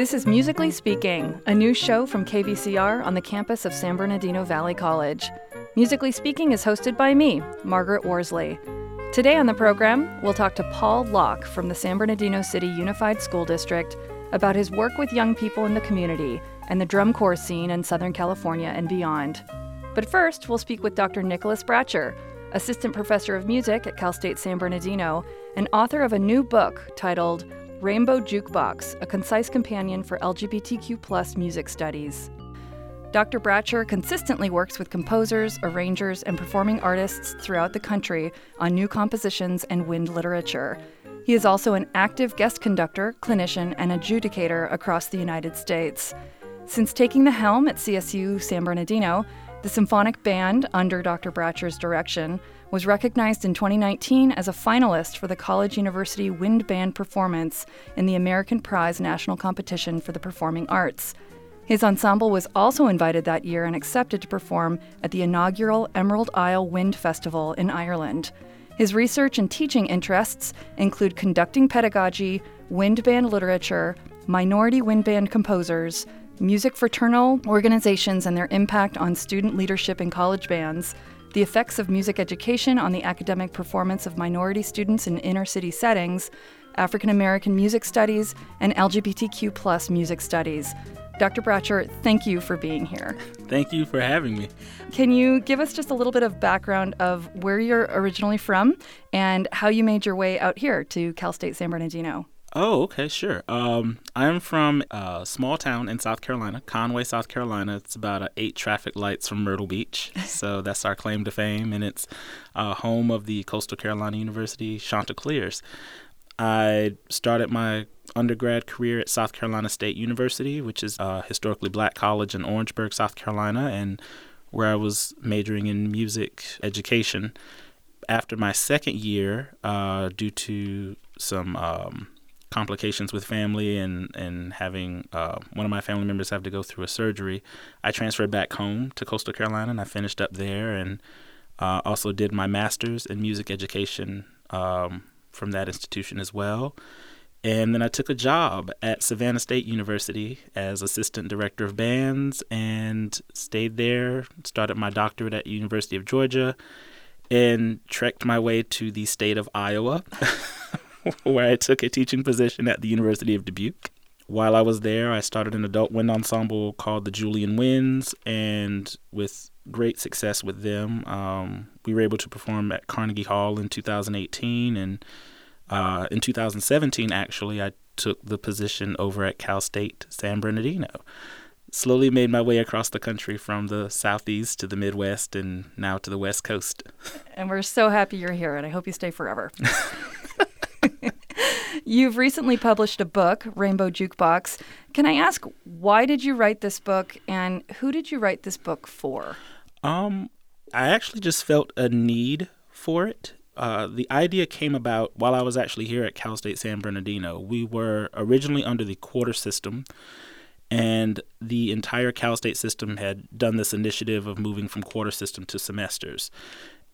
This is Musically Speaking, a new show from KVCR on the campus of San Bernardino Valley College. Musically Speaking is hosted by me, Margaret Worsley. Today on the program, we'll talk to Paul Locke from the San Bernardino City Unified School District about his work with young people in the community and the drum corps scene in Southern California and beyond. But first, we'll speak with Dr. Nicholas Bratcher, assistant professor of music at Cal State San Bernardino and author of a new book titled Rainbow Jukebox, a concise companion for LGBTQ music studies. Dr. Bratcher consistently works with composers, arrangers, and performing artists throughout the country on new compositions and wind literature. He is also an active guest conductor, clinician, and adjudicator across the United States. Since taking the helm at CSU San Bernardino, the symphonic band, under Dr. Bratcher's direction, was recognized in 2019 as a finalist for the College University Wind Band Performance in the American Prize National Competition for the Performing Arts. His ensemble was also invited that year and accepted to perform at the inaugural Emerald Isle Wind Festival in Ireland. His research and teaching interests include conducting pedagogy, wind band literature, minority wind band composers, music fraternal organizations and their impact on student leadership in college bands, the effects of music education on the academic performance of minority students in inner city settings, African American music studies, and LGBTQ plus music studies. Dr. Bratcher, thank you for being here. Thank you for having me. Can you give us just a little bit of background of where you're originally from and how you made your way out here to Cal State San Bernardino? Oh, okay, sure. Um, I'm from a small town in South Carolina, Conway, South Carolina. It's about uh, eight traffic lights from Myrtle Beach. So that's our claim to fame, and it's uh, home of the Coastal Carolina University Chanticleers. I started my undergrad career at South Carolina State University, which is a historically black college in Orangeburg, South Carolina, and where I was majoring in music education. After my second year, uh, due to some um, complications with family and and having uh, one of my family members have to go through a surgery, I transferred back home to Coastal Carolina and I finished up there and uh, also did my master's in music education um, from that institution as well. And then I took a job at Savannah State University as assistant director of bands and stayed there. Started my doctorate at University of Georgia and trekked my way to the state of Iowa. where I took a teaching position at the University of Dubuque. While I was there, I started an adult wind ensemble called the Julian Winds, and with great success with them, um, we were able to perform at Carnegie Hall in 2018. And uh, in 2017, actually, I took the position over at Cal State San Bernardino. Slowly made my way across the country from the southeast to the Midwest and now to the West Coast. And we're so happy you're here, and I hope you stay forever. You've recently published a book, Rainbow Jukebox. Can I ask why did you write this book and who did you write this book for? Um, I actually just felt a need for it. Uh, the idea came about while I was actually here at Cal State San Bernardino. We were originally under the quarter system, and the entire Cal State system had done this initiative of moving from quarter system to semesters.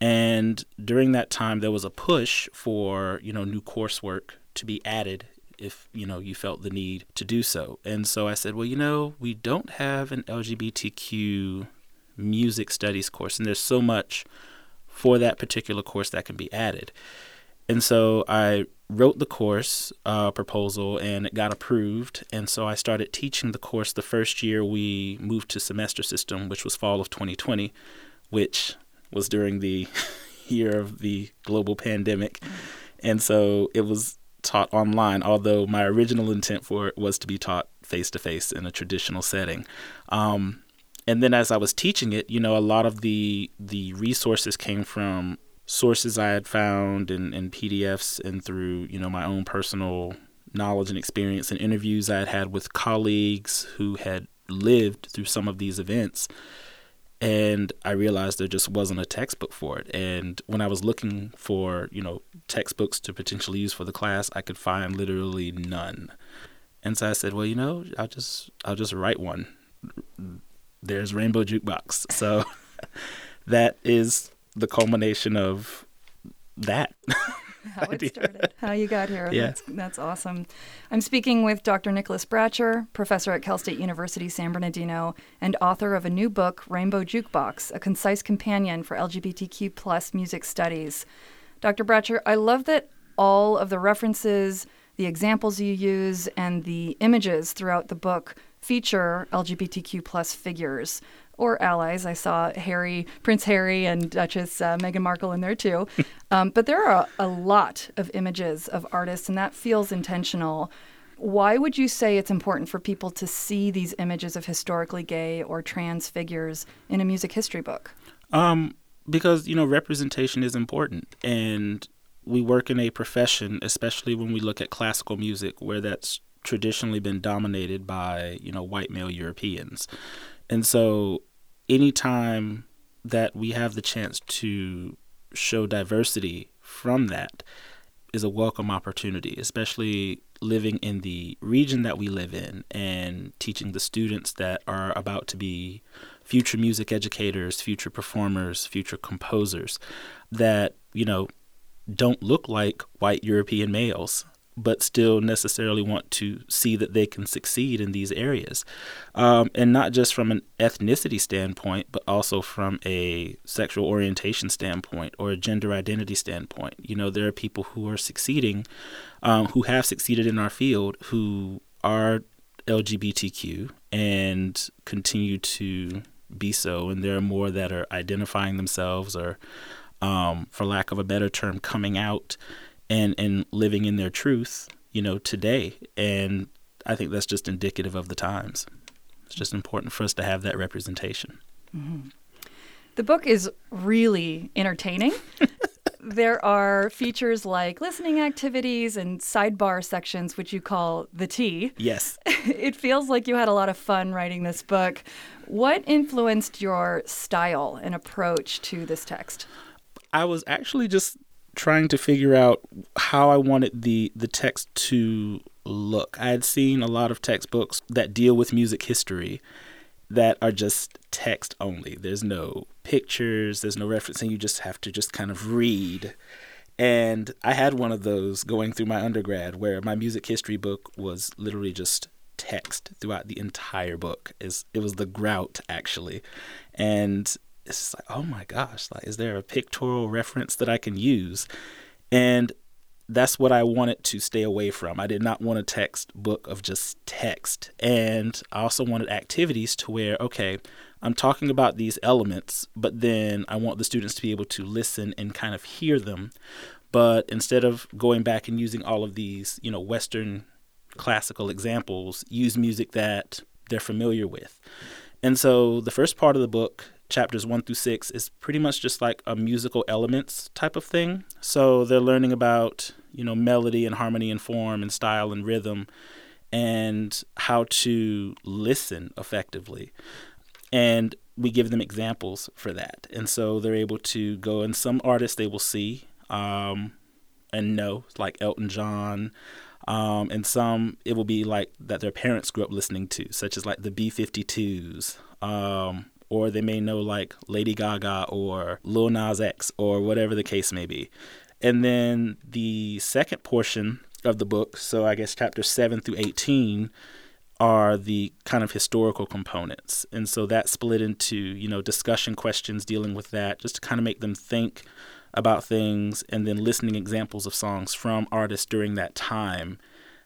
And during that time, there was a push for you know new coursework to be added if you know you felt the need to do so. And so I said, well, you know, we don't have an LGBTQ music studies course, and there's so much for that particular course that can be added. And so I wrote the course uh, proposal and it got approved. And so I started teaching the course the first year we moved to semester system, which was fall of 2020, which was during the year of the global pandemic. And so it was taught online, although my original intent for it was to be taught face to face in a traditional setting. Um, and then as I was teaching it, you know, a lot of the the resources came from sources I had found in, in PDFs and through, you know, my own personal knowledge and experience and interviews I had had with colleagues who had lived through some of these events and I realized there just wasn't a textbook for it. And when I was looking for, you know, textbooks to potentially use for the class, I could find literally none. And so I said, well, you know, I'll just I'll just write one. There's Rainbow Jukebox. So that is the culmination of that. how it started, how you got here. Yeah. That's, that's awesome. I'm speaking with Dr. Nicholas Bratcher, professor at Cal State University San Bernardino, and author of a new book, Rainbow Jukebox, a concise companion for LGBTQ plus music studies. Dr. Bratcher, I love that all of the references, the examples you use, and the images throughout the book feature LGBTQ plus figures or allies. I saw Harry, Prince Harry, and Duchess uh, Meghan Markle in there too. Um, but there are a, a lot of images of artists, and that feels intentional. Why would you say it's important for people to see these images of historically gay or trans figures in a music history book? Um, because you know representation is important, and we work in a profession, especially when we look at classical music, where that's traditionally been dominated by you know white male Europeans, and so anytime that we have the chance to show diversity from that is a welcome opportunity, especially living in the region that we live in and teaching the students that are about to be future music educators, future performers, future composers that, you know, don't look like white European males but still necessarily want to see that they can succeed in these areas. Um, and not just from an ethnicity standpoint, but also from a sexual orientation standpoint or a gender identity standpoint. You know, there are people who are succeeding, um, who have succeeded in our field, who are LGBTQ and continue to be so. And there are more that are identifying themselves or, um, for lack of a better term, coming out and and living in their truth, you know, today. And I think that's just indicative of the times. It's just important for us to have that representation. Mm-hmm. The book is really entertaining. there are features like listening activities and sidebar sections, which you call the tea. Yes. it feels like you had a lot of fun writing this book. What influenced your style and approach to this text? I was actually just trying to figure out how I wanted the the text to look. I had seen a lot of textbooks that deal with music history that are just text only. There's no pictures, there's no referencing. You just have to just kind of read. And I had one of those going through my undergrad where my music history book was literally just text throughout the entire book. Is it was the Grout actually. And it's like, oh my gosh, like, is there a pictorial reference that I can use? And that's what I wanted to stay away from. I did not want a textbook of just text. And I also wanted activities to where, okay, I'm talking about these elements, but then I want the students to be able to listen and kind of hear them. But instead of going back and using all of these, you know, Western classical examples, use music that they're familiar with. And so the first part of the book chapters one through six is pretty much just like a musical elements type of thing. So they're learning about, you know, melody and harmony and form and style and rhythm and how to listen effectively. And we give them examples for that. And so they're able to go, and some artists they will see um, and know, like Elton John. Um, and some it will be like that their parents grew up listening to, such as like the B 52s. Um, or they may know like Lady Gaga or Lil Nas X or whatever the case may be. And then the second portion of the book, so I guess chapters 7 through 18, are the kind of historical components. And so that's split into, you know, discussion questions dealing with that, just to kind of make them think about things and then listening examples of songs from artists during that time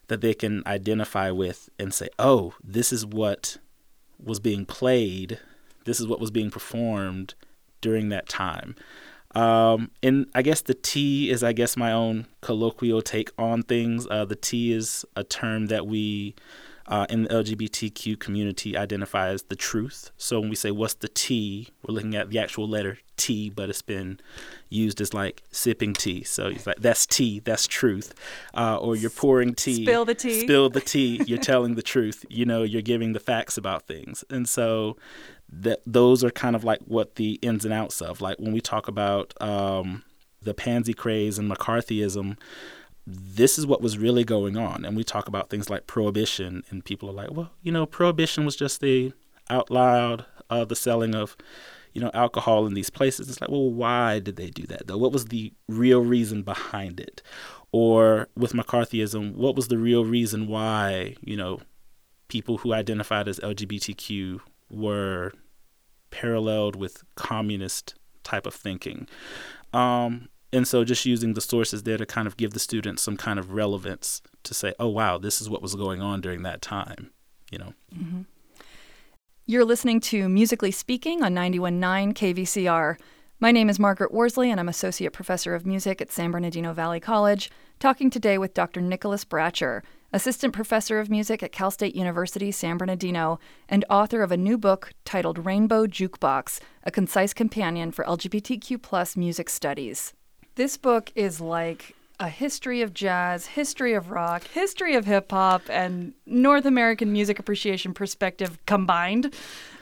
that they can identify with and say, oh, this is what was being played this is what was being performed during that time. Um, and I guess the T is, I guess, my own colloquial take on things. Uh, the T is a term that we uh, in the LGBTQ community identify as the truth. So when we say what's the T, we're looking at the actual letter T, but it's been used as like sipping tea. So it's like that's tea, that's truth. Uh, or you're pouring tea. Spill the tea. Spill the tea. You're telling the truth. You know, you're giving the facts about things. And so that those are kind of like what the ins and outs of. Like when we talk about um, the pansy craze and McCarthyism, this is what was really going on. And we talk about things like prohibition, and people are like, well, you know, prohibition was just the out loud uh, the selling of, you know, alcohol in these places. It's like, well, why did they do that though? What was the real reason behind it? Or with McCarthyism, what was the real reason why, you know, people who identified as LGBTQ were paralleled with communist type of thinking? Um, and so just using the sources there to kind of give the students some kind of relevance to say, oh, wow, this is what was going on during that time, you know. Mm-hmm. You're listening to Musically Speaking on 91.9 KVCR. My name is Margaret Worsley, and I'm Associate Professor of Music at San Bernardino Valley College, talking today with Dr. Nicholas Bratcher, Assistant Professor of Music at Cal State University, San Bernardino, and author of a new book titled Rainbow Jukebox A Concise Companion for LGBTQ Music Studies. This book is like a history of jazz, history of rock, history of hip hop, and North American music appreciation perspective combined.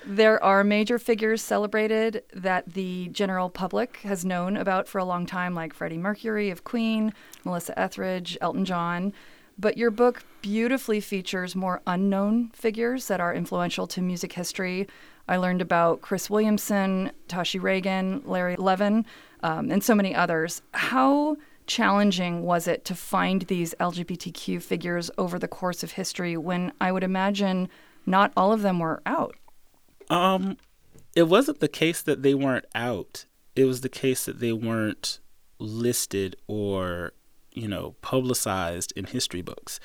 There are major figures celebrated that the general public has known about for a long time, like Freddie Mercury of Queen, Melissa Etheridge, Elton John. But your book beautifully features more unknown figures that are influential to music history. I learned about Cris Williamson, Toshi Reagon, Larry Levan, um, and so many others. How challenging was it to find these LGBTQ figures over the course of history when I would imagine not all of them were out? Um, it wasn't the case that they weren't out. It was the case that they weren't listed or, you know, publicized in history books.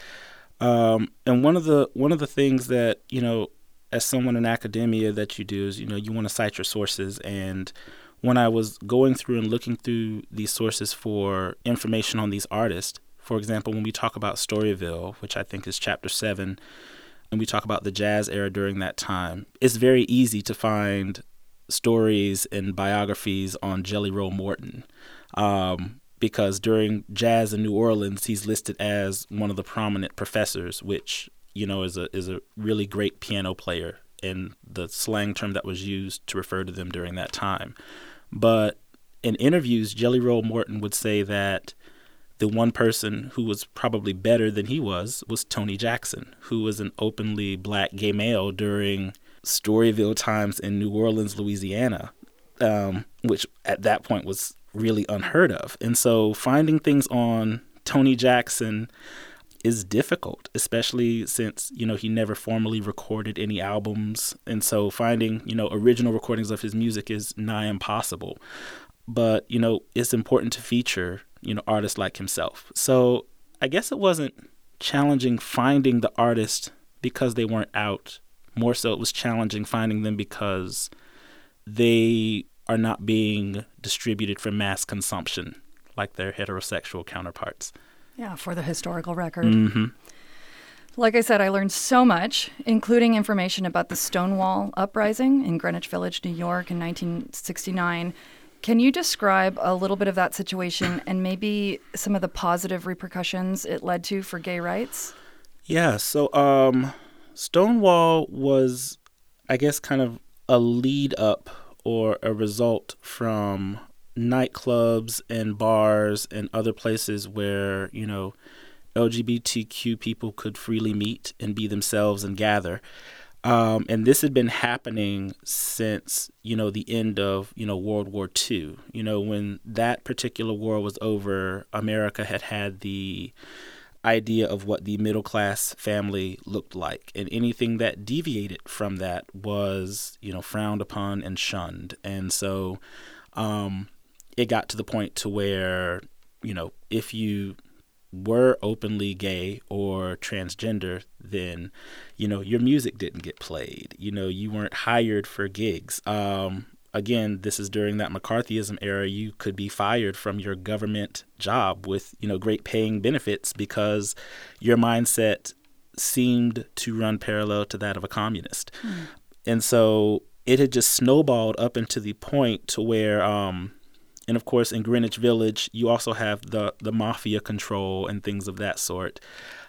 Um, and one of the one of the things that you know, as someone in academia, that you do is you know you want to cite your sources and when I was going through and looking through these sources for information on these artists, for example, when we talk about Storyville, which I think is chapter seven, and we talk about the jazz era during that time, it's very easy to find stories and biographies on Jelly Roll Morton. Um, because during jazz in New Orleans, he's listed as one of the prominent professors, which you know is a is a really great piano player, in the slang term that was used to refer to them during that time. But in interviews, Jelly Roll Morton would say that the one person who was probably better than he was was Tony Jackson, who was an openly black gay male during Storyville times in New Orleans, Louisiana, um, which at that point was really unheard of. And so finding things on Tony Jackson is difficult, especially since, you know, he never formally recorded any albums. And so finding, you know, original recordings of his music is nigh impossible. But, you know, it's important to feature, you know, artists like himself. So I guess it wasn't challenging finding the artist because they weren't out. More so, it was challenging finding them because they are not being distributed for mass consumption like their heterosexual counterparts. Yeah, for the historical record. Mm-hmm. Like I said, I learned so much, including information about the Stonewall Uprising in Greenwich Village, New York in 1969. Can you describe a little bit of that situation and maybe some of the positive repercussions it led to for gay rights? Yeah, so um, Stonewall was, I guess, kind of a lead up or a result from nightclubs and bars and other places where, you know, LGBTQ people could freely meet and be themselves and gather. Um, and this had been happening since, you know, the end of, you know, World War II. You know, when that particular war was over, America had had the idea of what the middle class family looked like. And anything that deviated from that was, you know, frowned upon and shunned. And so, um, it got to the point to where you know if you were openly gay or transgender then you know your music didn't get played you know you weren't hired for gigs um, again this is during that mccarthyism era you could be fired from your government job with you know great paying benefits because your mindset seemed to run parallel to that of a communist mm. and so it had just snowballed up into the point to where um, and of course in Greenwich Village you also have the the mafia control and things of that sort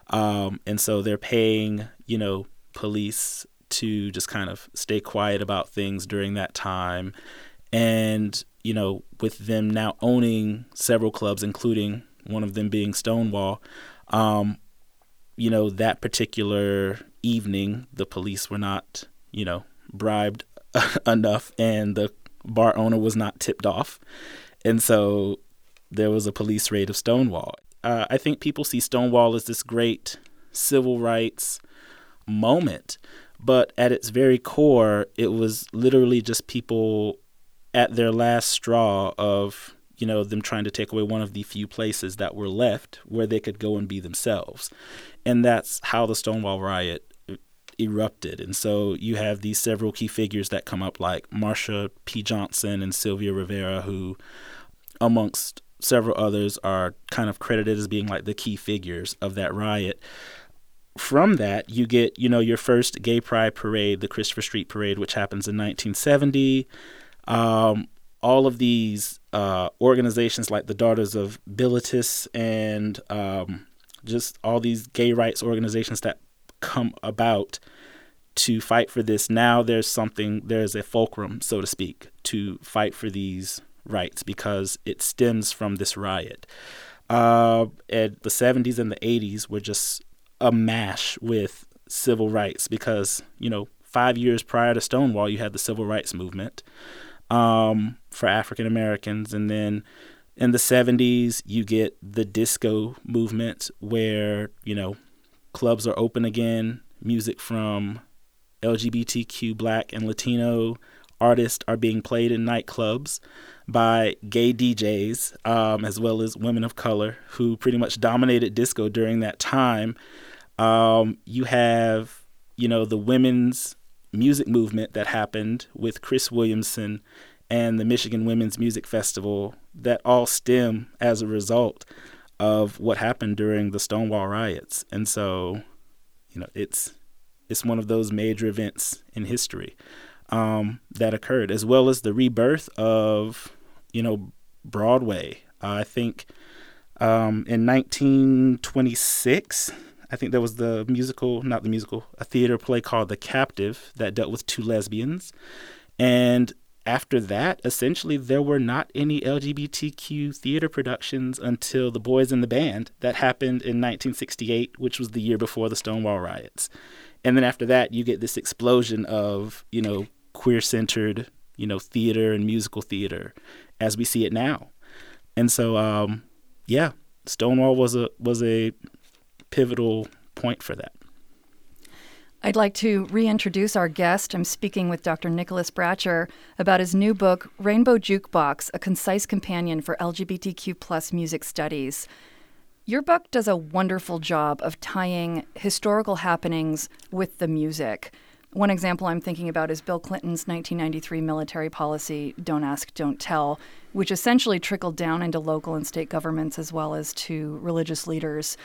um, and so they're paying you know police to just kind of stay quiet about things during that time and you know with them now owning several clubs including one of them being Stonewall um, you know that particular evening the police were not you know bribed enough and the bar owner was not tipped off. And so there was a police raid of Stonewall. Uh, I think people see Stonewall as this great civil rights moment, but at its very core, it was literally just people at their last straw of you know them trying to take away one of the few places that were left where they could go and be themselves. And that's how the stonewall riot erupted. And so you have these several key figures that come up like marsha p. Johnson and sylvia rivera who amongst several others are kind of credited as being like the key figures of that riot from that, you get, you know, your first gay pride parade, the Christopher Street Parade, which happens in 1970. Um, all of these uh, organizations like the Daughters of Bilitis and um, just all these gay rights organizations that come about to fight for this. Now there's something, there's a fulcrum, so to speak, to fight for these rights because it stems from this riot. Uh, at the 70s and the 80s were just a mash with civil rights because, you know, five years prior to Stonewall, you had the civil rights movement um, for African Americans. And then in the 70s, you get the disco movement where, you know, clubs are open again, music from LGBTQ, black, and Latino artists are being played in nightclubs by gay DJs, um, as well as women of color who pretty much dominated disco during that time. Um, you have, you know, the women's music movement that happened with Cris Williamson and the Michigan Women's Music Festival that all stem as a result of what happened during the Stonewall riots. And so, you know, it's it's one of those major events in history um, that occurred, as well as the rebirth of, you know, Broadway. Uh, I think um, in 1926, I think there was the musical, not the musical, a theater play called The Captive that dealt with two lesbians. And after that, essentially, there were not any LGBTQ theater productions until The Boys in the Band that happened in 1968, which was the year before the Stonewall riots. And then after that, you get this explosion of, you know, queer centered, you know, theater and musical theater as we see it now. And so, um, yeah, Stonewall was a was a pivotal point for that. I'd like to reintroduce our guest. I'm speaking with Dr. Nicholas Bratcher about his new book, Rainbow Jukebox A Concise Companion for LGBTQ Plus Music Studies. Your book does a wonderful job of tying historical happenings with the music. One example I'm thinking about is Bill Clinton's 1993 military policy, Don't Ask, Don't Tell, which essentially trickled down into local and state governments as well as to religious leaders.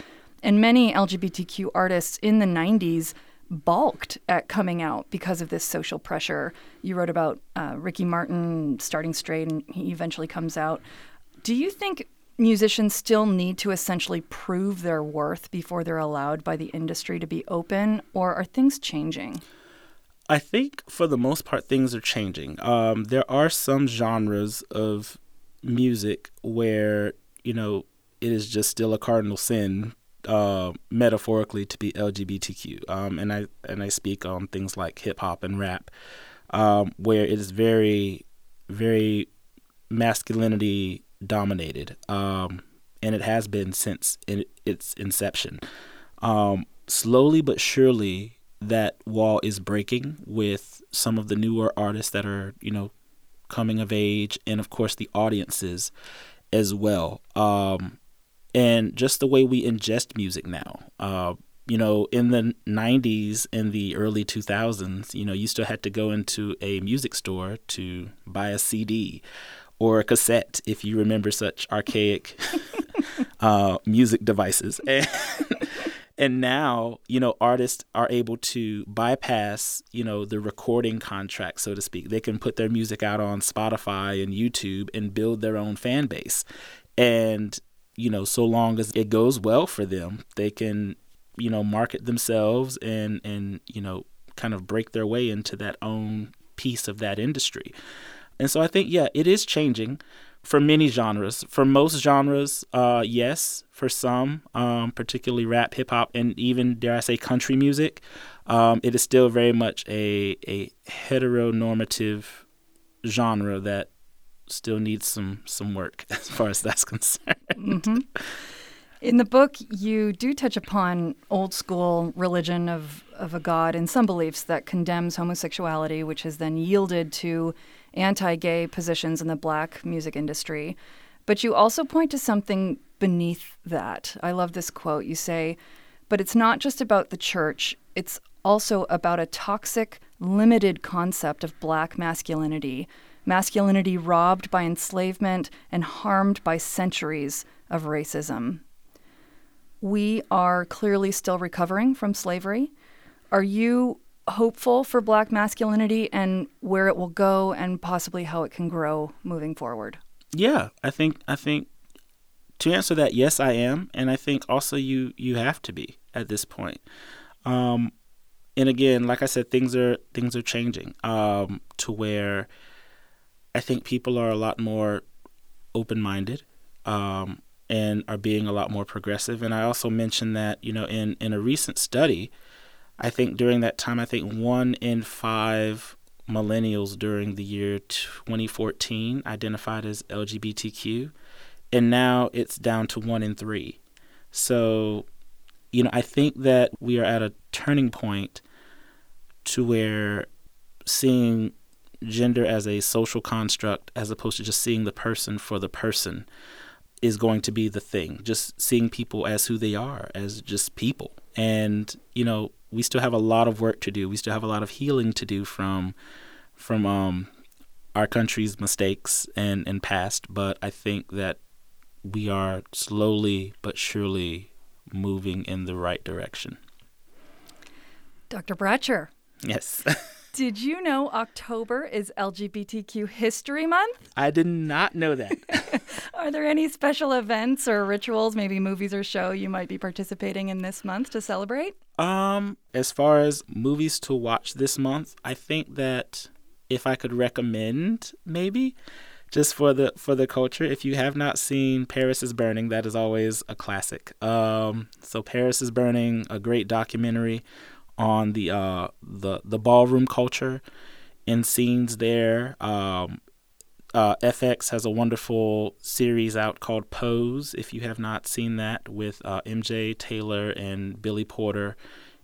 And many LGBTQ artists in the 90s balked at coming out because of this social pressure. You wrote about uh, Ricky Martin starting straight and he eventually comes out. Do you think musicians still need to essentially prove their worth before they're allowed by the industry to be open, or are things changing? I think for the most part, things are changing. Um, there are some genres of music where, you know, it is just still a cardinal sin uh, metaphorically to be LGBTQ. Um, and I and I speak on things like hip hop and rap, um, where it is very, very masculinity dominated, um, and it has been since in, its inception. Um, slowly but surely, that wall is breaking with some of the newer artists that are you know coming of age, and of course the audiences as well. Um, and just the way we ingest music now. Uh, you know, in the 90s and the early 2000s, you know, you still had to go into a music store to buy a CD or a cassette if you remember such archaic uh, music devices. And, and now, you know, artists are able to bypass, you know, the recording contract, so to speak. They can put their music out on Spotify and YouTube and build their own fan base. And you know, so long as it goes well for them, they can, you know, market themselves and and you know, kind of break their way into that own piece of that industry. And so I think yeah, it is changing for many genres. For most genres, uh, yes. For some, um, particularly rap, hip hop, and even dare I say country music, um, it is still very much a a heteronormative genre that still needs some some work as far as that's concerned. Mm-hmm. In the book, you do touch upon old school religion of, of a god and some beliefs that condemns homosexuality, which has then yielded to anti gay positions in the black music industry. But you also point to something beneath that. I love this quote. You say, But it's not just about the church, it's also about a toxic, limited concept of black masculinity, masculinity robbed by enslavement and harmed by centuries of racism we are clearly still recovering from slavery. Are you hopeful for black masculinity and where it will go and possibly how it can grow moving forward? Yeah, I think I think to answer that, yes, I am, and I think also you you have to be at this point. Um, and again, like I said, things are things are changing um, to where I think people are a lot more open minded. Um, and are being a lot more progressive. And I also mentioned that, you know, in, in a recent study, I think during that time, I think one in five millennials during the year 2014 identified as LGBTQ, and now it's down to one in three. So, you know, I think that we are at a turning point to where seeing gender as a social construct as opposed to just seeing the person for the person is going to be the thing. Just seeing people as who they are, as just people. And, you know, we still have a lot of work to do. We still have a lot of healing to do from from um our country's mistakes and, and past, but I think that we are slowly but surely moving in the right direction. Dr. Bratcher. Yes. Did you know October is LGBTQ History Month? I did not know that. Are there any special events or rituals, maybe movies or show you might be participating in this month to celebrate? Um, as far as movies to watch this month, I think that if I could recommend maybe just for the for the culture, if you have not seen Paris is Burning, that is always a classic. Um, so Paris is Burning, a great documentary on the uh, the the ballroom culture and scenes there. Um, uh, FX has a wonderful series out called Pose. If you have not seen that, with uh, MJ Taylor and Billy Porter,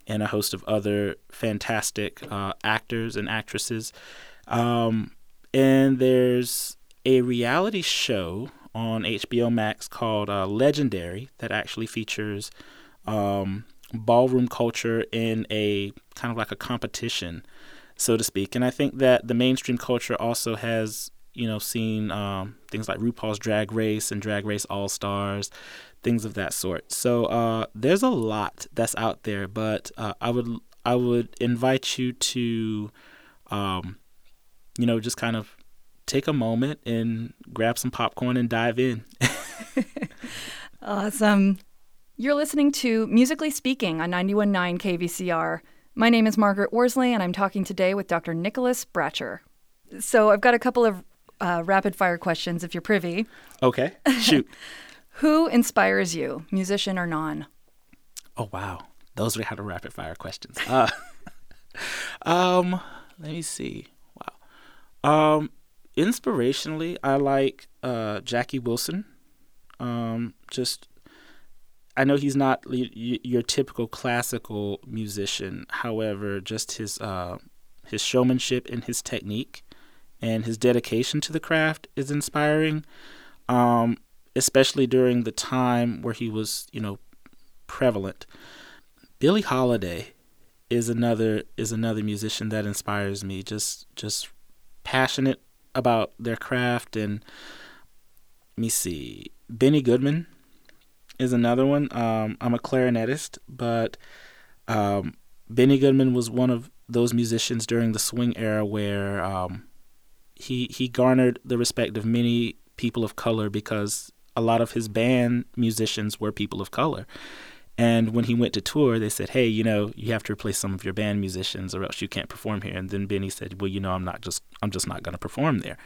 and a host of other fantastic uh, actors and actresses. Um, and there's a reality show on HBO Max called uh, Legendary that actually features um, ballroom culture in a kind of like a competition, so to speak. And I think that the mainstream culture also has, you know, seen um, things like RuPaul's Drag Race and Drag Race All Stars, things of that sort. So uh, there's a lot that's out there, but uh, I would I would invite you to, um, you know, just kind of take a moment and grab some popcorn and dive in. awesome. You're listening to Musically Speaking on 91.9 KVCR. My name is Margaret Worsley, and I'm talking today with Dr. Nicholas Bratcher. So I've got a couple of uh, rapid fire questions if you're privy. Okay, shoot. Who inspires you, musician or non? Oh, wow. Those are kind of rapid fire questions. Uh, um, let me see. Wow. Um, inspirationally, I like uh, Jackie Wilson. Um, just I know he's not your typical classical musician. However, just his uh, his showmanship and his technique and his dedication to the craft is inspiring. Um, especially during the time where he was, you know, prevalent. Billie Holiday is another is another musician that inspires me. Just just passionate about their craft and let me see. Benny Goodman is another one. Um, I'm a clarinetist, but um, Benny Goodman was one of those musicians during the swing era where um, he he garnered the respect of many people of color because a lot of his band musicians were people of color. And when he went to tour, they said, "Hey, you know, you have to replace some of your band musicians, or else you can't perform here." And then Benny said, "Well, you know, I'm not just I'm just not going to perform there."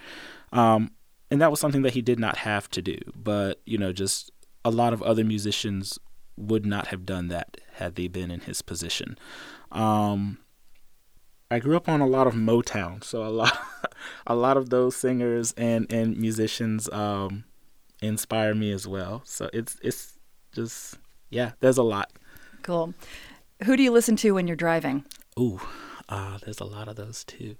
Um, and that was something that he did not have to do, but you know, just a lot of other musicians would not have done that had they been in his position. Um, I grew up on a lot of Motown, so a lot a lot of those singers and and musicians um, inspire me as well. So it's it's just yeah, there's a lot. Cool. Who do you listen to when you're driving? Ooh, uh, there's a lot of those too.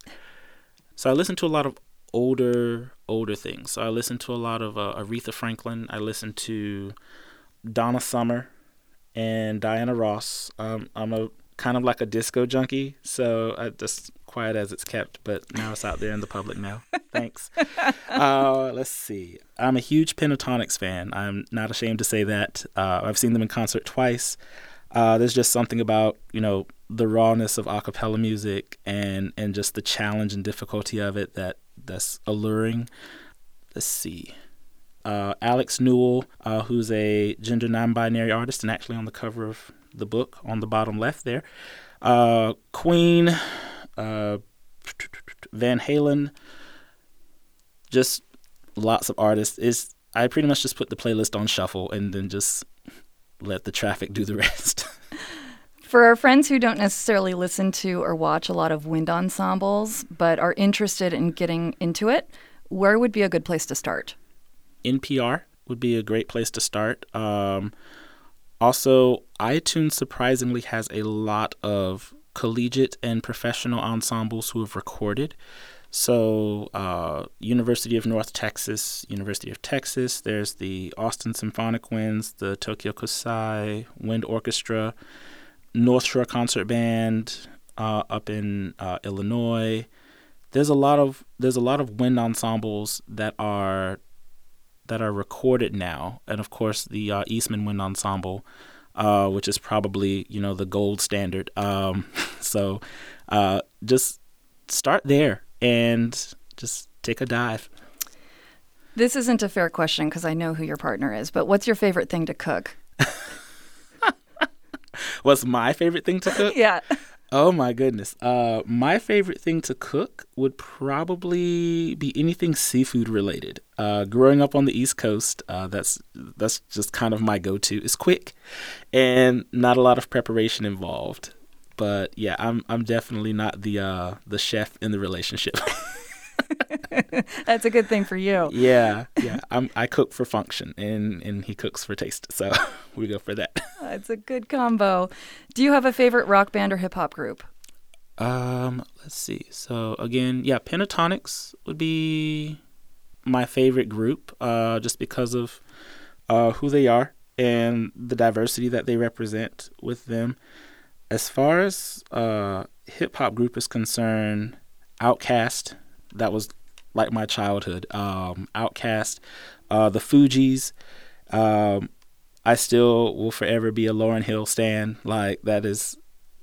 So I listen to a lot of older older things. So I listen to a lot of uh, Aretha Franklin. I listen to Donna Summer and Diana Ross. Um, I'm a kind of like a disco junkie, so I just quiet as it's kept, but now it's out there in the public now. Thanks. Uh, let's see. I'm a huge Pentatonix fan. I'm not ashamed to say that. Uh, I've seen them in concert twice. Uh, there's just something about you know the rawness of a cappella music and and just the challenge and difficulty of it that that's alluring. Let's see. Uh, Alex Newell, uh, who's a gender non-binary artist and actually on the cover of the book on the bottom left there. Uh, Queen, uh, Van Halen, just lots of artists. Is I pretty much just put the playlist on shuffle and then just let the traffic do the rest. For our friends who don't necessarily listen to or watch a lot of wind ensembles, but are interested in getting into it, where would be a good place to start? NPR would be a great place to start. Um, also, iTunes surprisingly has a lot of collegiate and professional ensembles who have recorded. So, uh, University of North Texas, University of Texas, there's the Austin Symphonic Winds, the Tokyo Kosei Wind Orchestra, North Shore Concert Band uh, up in uh, Illinois. There's a lot of there's a lot of wind ensembles that are that are recorded now, and of course the uh, Eastman Wind Ensemble, uh, which is probably you know the gold standard. Um, so uh, just start there and just take a dive. This isn't a fair question because I know who your partner is, but what's your favorite thing to cook? What's my favorite thing to cook? yeah. Oh my goodness. Uh, my favorite thing to cook would probably be anything seafood related. Uh, growing up on the East Coast, uh, that's that's just kind of my go-to. It's quick, and not a lot of preparation involved. But yeah, I'm I'm definitely not the uh, the chef in the relationship. That's a good thing for you. Yeah, yeah. I'm I cook for function, and and he cooks for taste. So we go for that. It's a good combo. Do you have a favorite rock band or hip hop group? Um, let's see. So again, yeah, Pentatonix would be my favorite group, uh, just because of uh, who they are and the diversity that they represent with them. As far as uh, hip hop group is concerned, OutKast that was like my childhood. Um, OutKast, uh, the Fugees. Um, I still will forever be a Lauryn Hill stan. Like that is,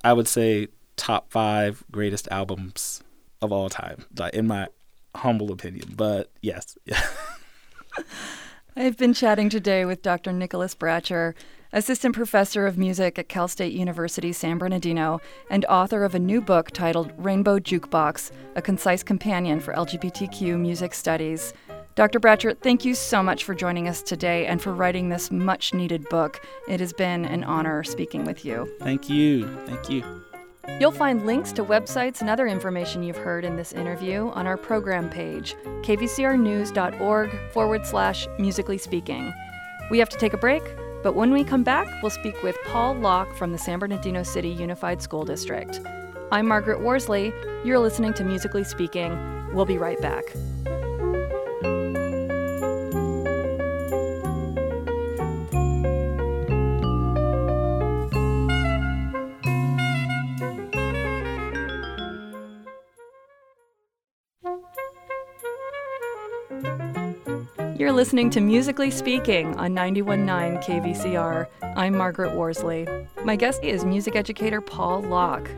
I would say, top five greatest albums of all time. Like in my humble opinion, but yes. I've been chatting today with Dr. Nicholas Bratcher, assistant professor of music at Cal State University San Bernardino and author of a new book titled Rainbow Jukebox A Concise Companion for LGBTQ Music Studies. Dr. Bratcher, thank you so much for joining us today and for writing this much needed book. It has been an honor speaking with you. Thank you. Thank you. You'll find links to websites and other information you've heard in this interview on our program page, kvcrnews.org forward slash musically speaking. We have to take a break, but when we come back, we'll speak with Paul Locke from the San Bernardino City Unified School District. I'm Margaret Worsley. You're listening to Musically Speaking. We'll be right back. You're listening to Musically Speaking on 91.9 KVCR. I'm Margaret Worsley. My guest is music educator Paul Locke.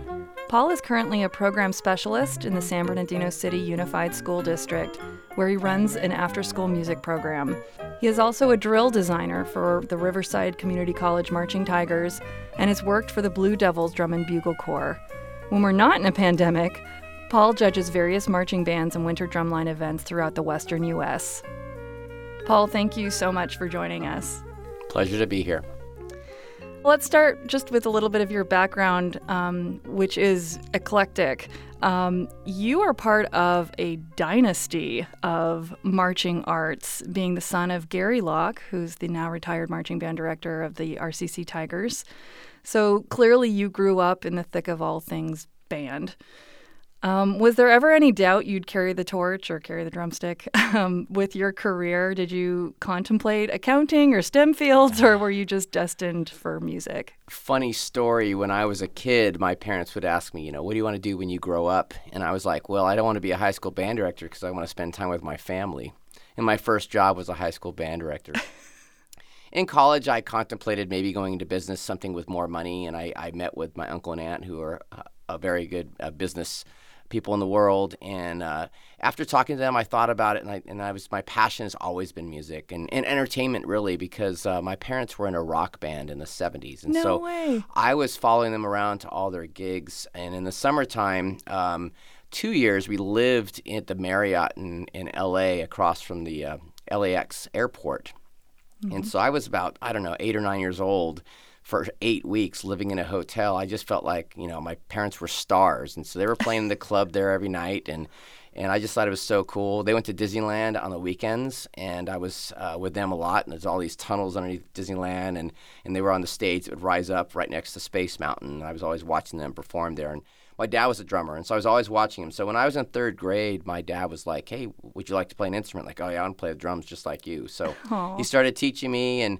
Paul is currently a program specialist in the San Bernardino City Unified School District, where he runs an after school music program. He is also a drill designer for the Riverside Community College Marching Tigers and has worked for the Blue Devils Drum and Bugle Corps. When we're not in a pandemic, Paul judges various marching bands and winter drumline events throughout the western U.S. Paul, thank you so much for joining us. Pleasure to be here. Let's start just with a little bit of your background, um, which is eclectic. Um, you are part of a dynasty of marching arts, being the son of Gary Locke, who's the now retired marching band director of the RCC Tigers. So clearly, you grew up in the thick of all things band. Um, was there ever any doubt you'd carry the torch or carry the drumstick um, with your career? Did you contemplate accounting or STEM fields, or were you just destined for music? Funny story. When I was a kid, my parents would ask me, you know, what do you want to do when you grow up? And I was like, well, I don't want to be a high school band director because I want to spend time with my family. And my first job was a high school band director. in college, I contemplated maybe going into business, something with more money, and I, I met with my uncle and aunt who are uh, a very good uh, business people in the world. And uh, after talking to them, I thought about it, and I, and I was my passion has always been music and, and entertainment, really, because uh, my parents were in a rock band in the '70s, and no so way. I was following them around to all their gigs. And in the summertime. Um, two years we lived at the Marriott in, in LA across from the uh, LAX airport. Mm-hmm. And so I was about, I don't know, eight or nine years old for eight weeks living in a hotel, I just felt like you know my parents were stars, and so they were playing in the club there every night, and and I just thought it was so cool. They went to Disneyland on the weekends, and I was uh, with them a lot. And there's all these tunnels underneath Disneyland, and and they were on the stage that would rise up right next to Space Mountain. And I was always watching them perform there, and my dad was a drummer, and so I was always watching him. So when I was in third grade, my dad was like, "Hey, would you like to play an instrument?" Like, "Oh yeah, I want to play the drums just like you." So Aww. he started teaching me, and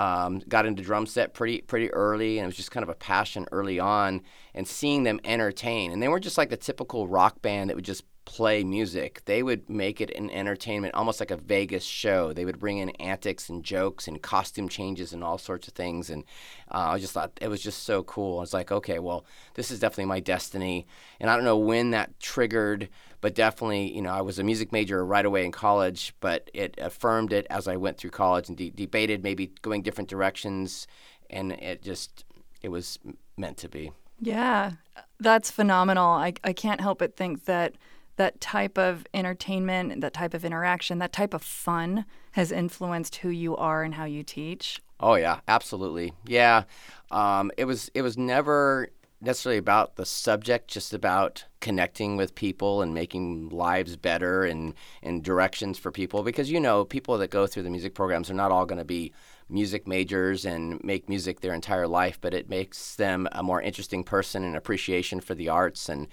um, got into drum set pretty pretty early, and it was just kind of a passion early on. And seeing them entertain, and they weren't just like the typical rock band that would just play music. They would make it an entertainment, almost like a Vegas show. They would bring in antics and jokes and costume changes and all sorts of things. And uh, I just thought it was just so cool. I was like, okay, well, this is definitely my destiny. And I don't know when that triggered, but definitely, you know, I was a music major right away in college, but it affirmed it as I went through college and de- debated maybe going different directions. And it just, it was meant to be. Yeah, that's phenomenal. I, I can't help but think that that type of entertainment, that type of interaction, that type of fun has influenced who you are and how you teach. Oh yeah, absolutely. Yeah, um, it was it was never necessarily about the subject, just about connecting with people and making lives better and and directions for people. Because you know, people that go through the music programs are not all going to be music majors and make music their entire life, but it makes them a more interesting person and appreciation for the arts and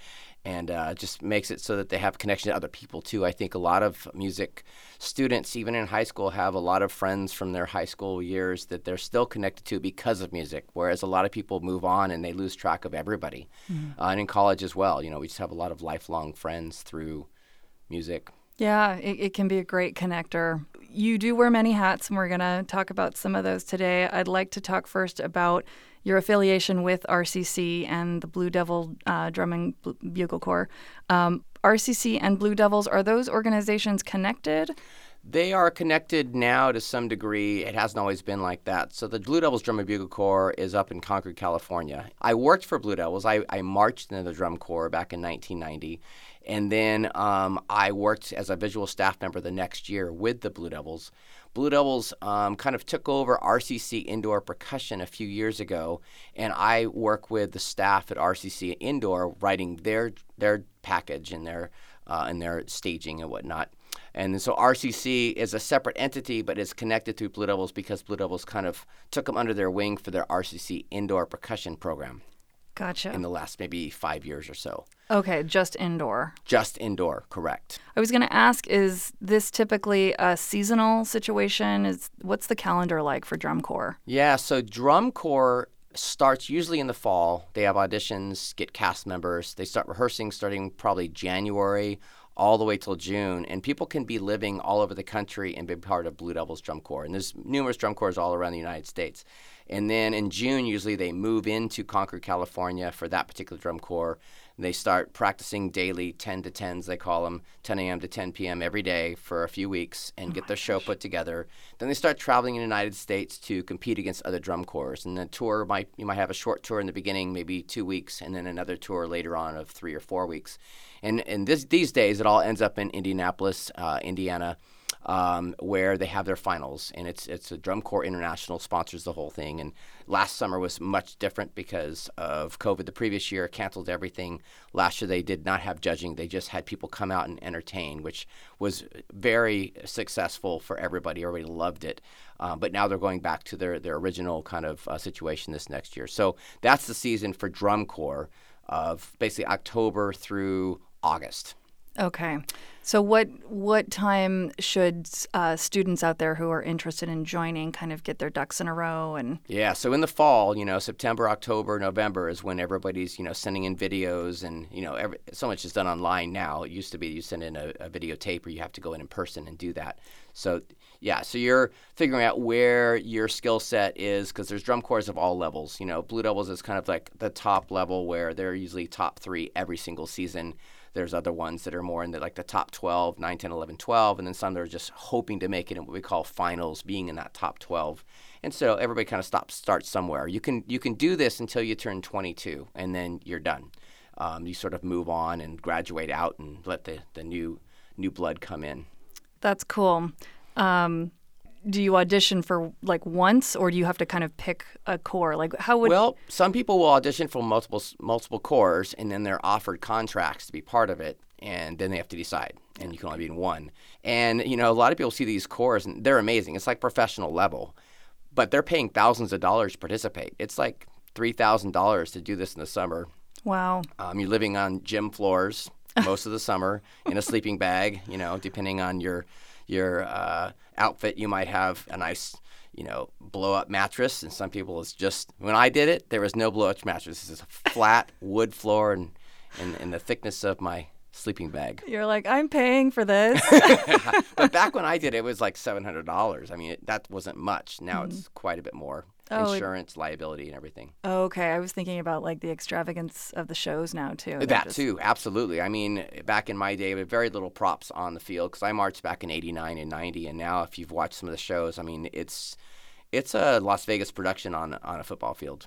and uh, just makes it so that they have connection to other people too. I think a lot of music students, even in high school, have a lot of friends from their high school years that they're still connected to because of music. Whereas a lot of people move on and they lose track of everybody. Mm-hmm. Uh, and in college as well, you know, we just have a lot of lifelong friends through music. Yeah, it, it, can be a great connector. You do wear many hats, and we're going to talk about some of those today. I'd like to talk first about your affiliation with RCC and the Blue Devil uh, Drum and Bugle Corps. Um, RCC and Blue Devils, are those organizations connected? They are connected now to some degree. It hasn't always been like that. So the Blue Devils Drum and Bugle Corps is up in Concord, California. I worked for Blue Devils. I, I marched in the drum corps back in 1990. And then um, I worked as a visual staff member the next year with the Blue Devils. Blue Devils um, kind of took over RCC Indoor Percussion a few years ago, and I work with the staff at RCC Indoor writing their their package and their uh, and their staging and whatnot. And so RCC is a separate entity, but is connected to Blue Devils because Blue Devils kind of took them under their wing for their RCC Indoor Percussion program. Gotcha. In the last maybe five years or so. Okay, just indoor. Just indoor, correct. I was going to ask: Is this typically a seasonal situation? Is what's the calendar like for drum corps? Yeah, so drum corps starts usually in the fall. They have auditions, get cast members. They start rehearsing starting probably January all the way till June, and people can be living all over the country and be part of Blue Devils Drum Corps. And there's numerous drum corps all around the United States. And then in June, usually they move into Concord, California for that particular drum corps. And they start practicing daily, 10 to 10s, they call them, 10 a.m. to 10 p.m. every day for a few weeks and oh get their gosh. show put together. Then they start traveling in the United States to compete against other drum corps. And the tour might, you might have a short tour in the beginning, maybe two weeks, and then another tour later on of three or four weeks. And, and this, these days, it all ends up in Indianapolis, uh, Indiana. Um, where they have their finals, and it's it's a Drum Corps International sponsors the whole thing. And last summer was much different because of COVID. The previous year canceled everything. Last year they did not have judging; they just had people come out and entertain, which was very successful for everybody. Everybody loved it. Uh, but now they're going back to their their original kind of uh, situation this next year. So that's the season for Drum Corps of basically October through August. Okay. So what what time should uh, students out there who are interested in joining kind of get their ducks in a row and Yeah, so in the fall, you know, September, October, November is when everybody's, you know, sending in videos and, you know, every, so much is done online now. It used to be you send in a, a videotape or you have to go in in person and do that. So yeah, so you're figuring out where your skill set is because there's drum corps of all levels. You know, Blue Devils is kind of like the top level where they're usually top three every single season. There's other ones that are more in the like the top 12, 9, 10, 11, 12, and then some that are just hoping to make it in what we call finals, being in that top 12. And so everybody kind of stops starts somewhere. You can you can do this until you turn 22, and then you're done. Um, you sort of move on and graduate out and let the, the new new blood come in. That's cool. Um, do you audition for like once, or do you have to kind of pick a corps Like, how would? Well, some people will audition for multiple multiple corps and then they're offered contracts to be part of it, and then they have to decide, and you can only be in one. And you know, a lot of people see these corps and they're amazing. It's like professional level, but they're paying thousands of dollars to participate. It's like three thousand dollars to do this in the summer. wow. Um, you're living on gym floors most of the summer in a sleeping bag. You know, depending on your your uh, outfit, you might have a nice, you know, blow up mattress. And some people, it's just when I did it, there was no blow up mattress. This is a flat wood floor and, and and the thickness of my sleeping bag. You're like, I'm paying for this. but back when I did it, it was like seven hundred dollars. I mean, it, that wasn't much. Now it's quite a bit more. Oh, it- Insurance, liability, and everything. Oh, okay, I was thinking about like the extravagance of the shows now too. That just- too, absolutely. I mean, back in my day, we had very little props on the field because I marched back in '89 and '90, and now if you've watched some of the shows, I mean, it's it's a Las Vegas production on on a football field.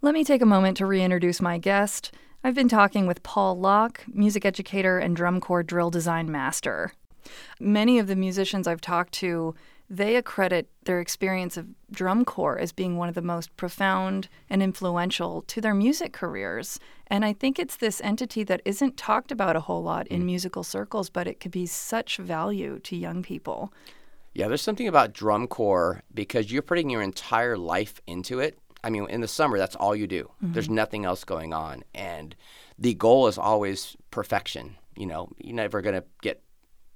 Let me take a moment to reintroduce my guest. I've been talking with Paul Locke, music educator and drum corps drill design master. Many of the musicians I've talked to, they accredit their experience of drum corps as being one of the most profound and influential to their music careers. And I think it's this entity that isn't talked about a whole lot in mm. musical circles, but it could be such value to young people. Yeah, there's something about drum corps because you're putting your entire life into it. I mean, in the summer, that's all you do. There's mm-hmm. nothing else going on, and the goal is always perfection. You know, you're never gonna get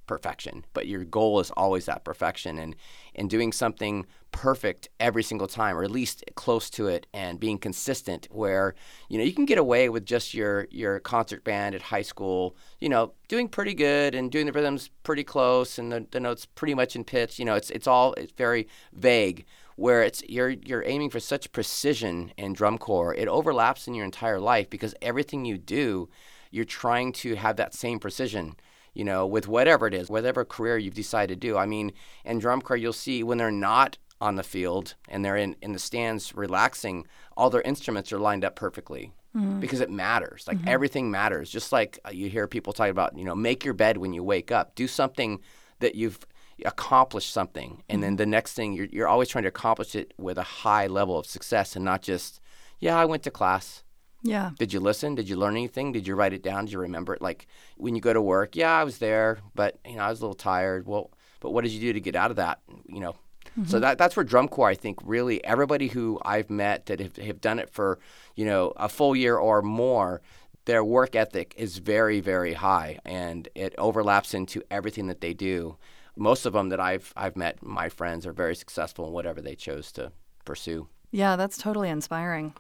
perfection, but your goal is always that perfection and and doing something perfect every single time or at least close to it and being consistent where you know you can get away with just your your concert band at high school you know doing pretty good and doing the rhythms pretty close and the, the notes pretty much in pitch you know it's it's all it's very vague where it's you're you're aiming for such precision in drum corps it overlaps in your entire life because everything you do you're trying to have that same precision you know, with whatever it is, whatever career you've decided to do. I mean, in drum corps, you'll see when they're not on the field and they're in, in the stands relaxing, all their instruments are lined up perfectly mm. because it matters. Like mm-hmm. everything matters. Just like uh, you hear people talk about, you know, make your bed when you wake up. Do something that you've accomplished something. And then mm-hmm. the next thing, you're, you're always trying to accomplish it with a high level of success and not just, yeah, I went to class. Yeah. Did you listen? Did you learn anything? Did you write it down? Did you remember it? Like when you go to work, yeah, I was there, but you know, I was a little tired. Well, but what did you do to get out of that? You know, so mm-hmm. that that's where drum corps. I think really everybody who I've met that have, have done it for you know a full year or more, their work ethic is very very high, and it overlaps into everything that they do. Most of them that I've I've met, my friends, are very successful in whatever they chose to pursue. Yeah, that's totally inspiring.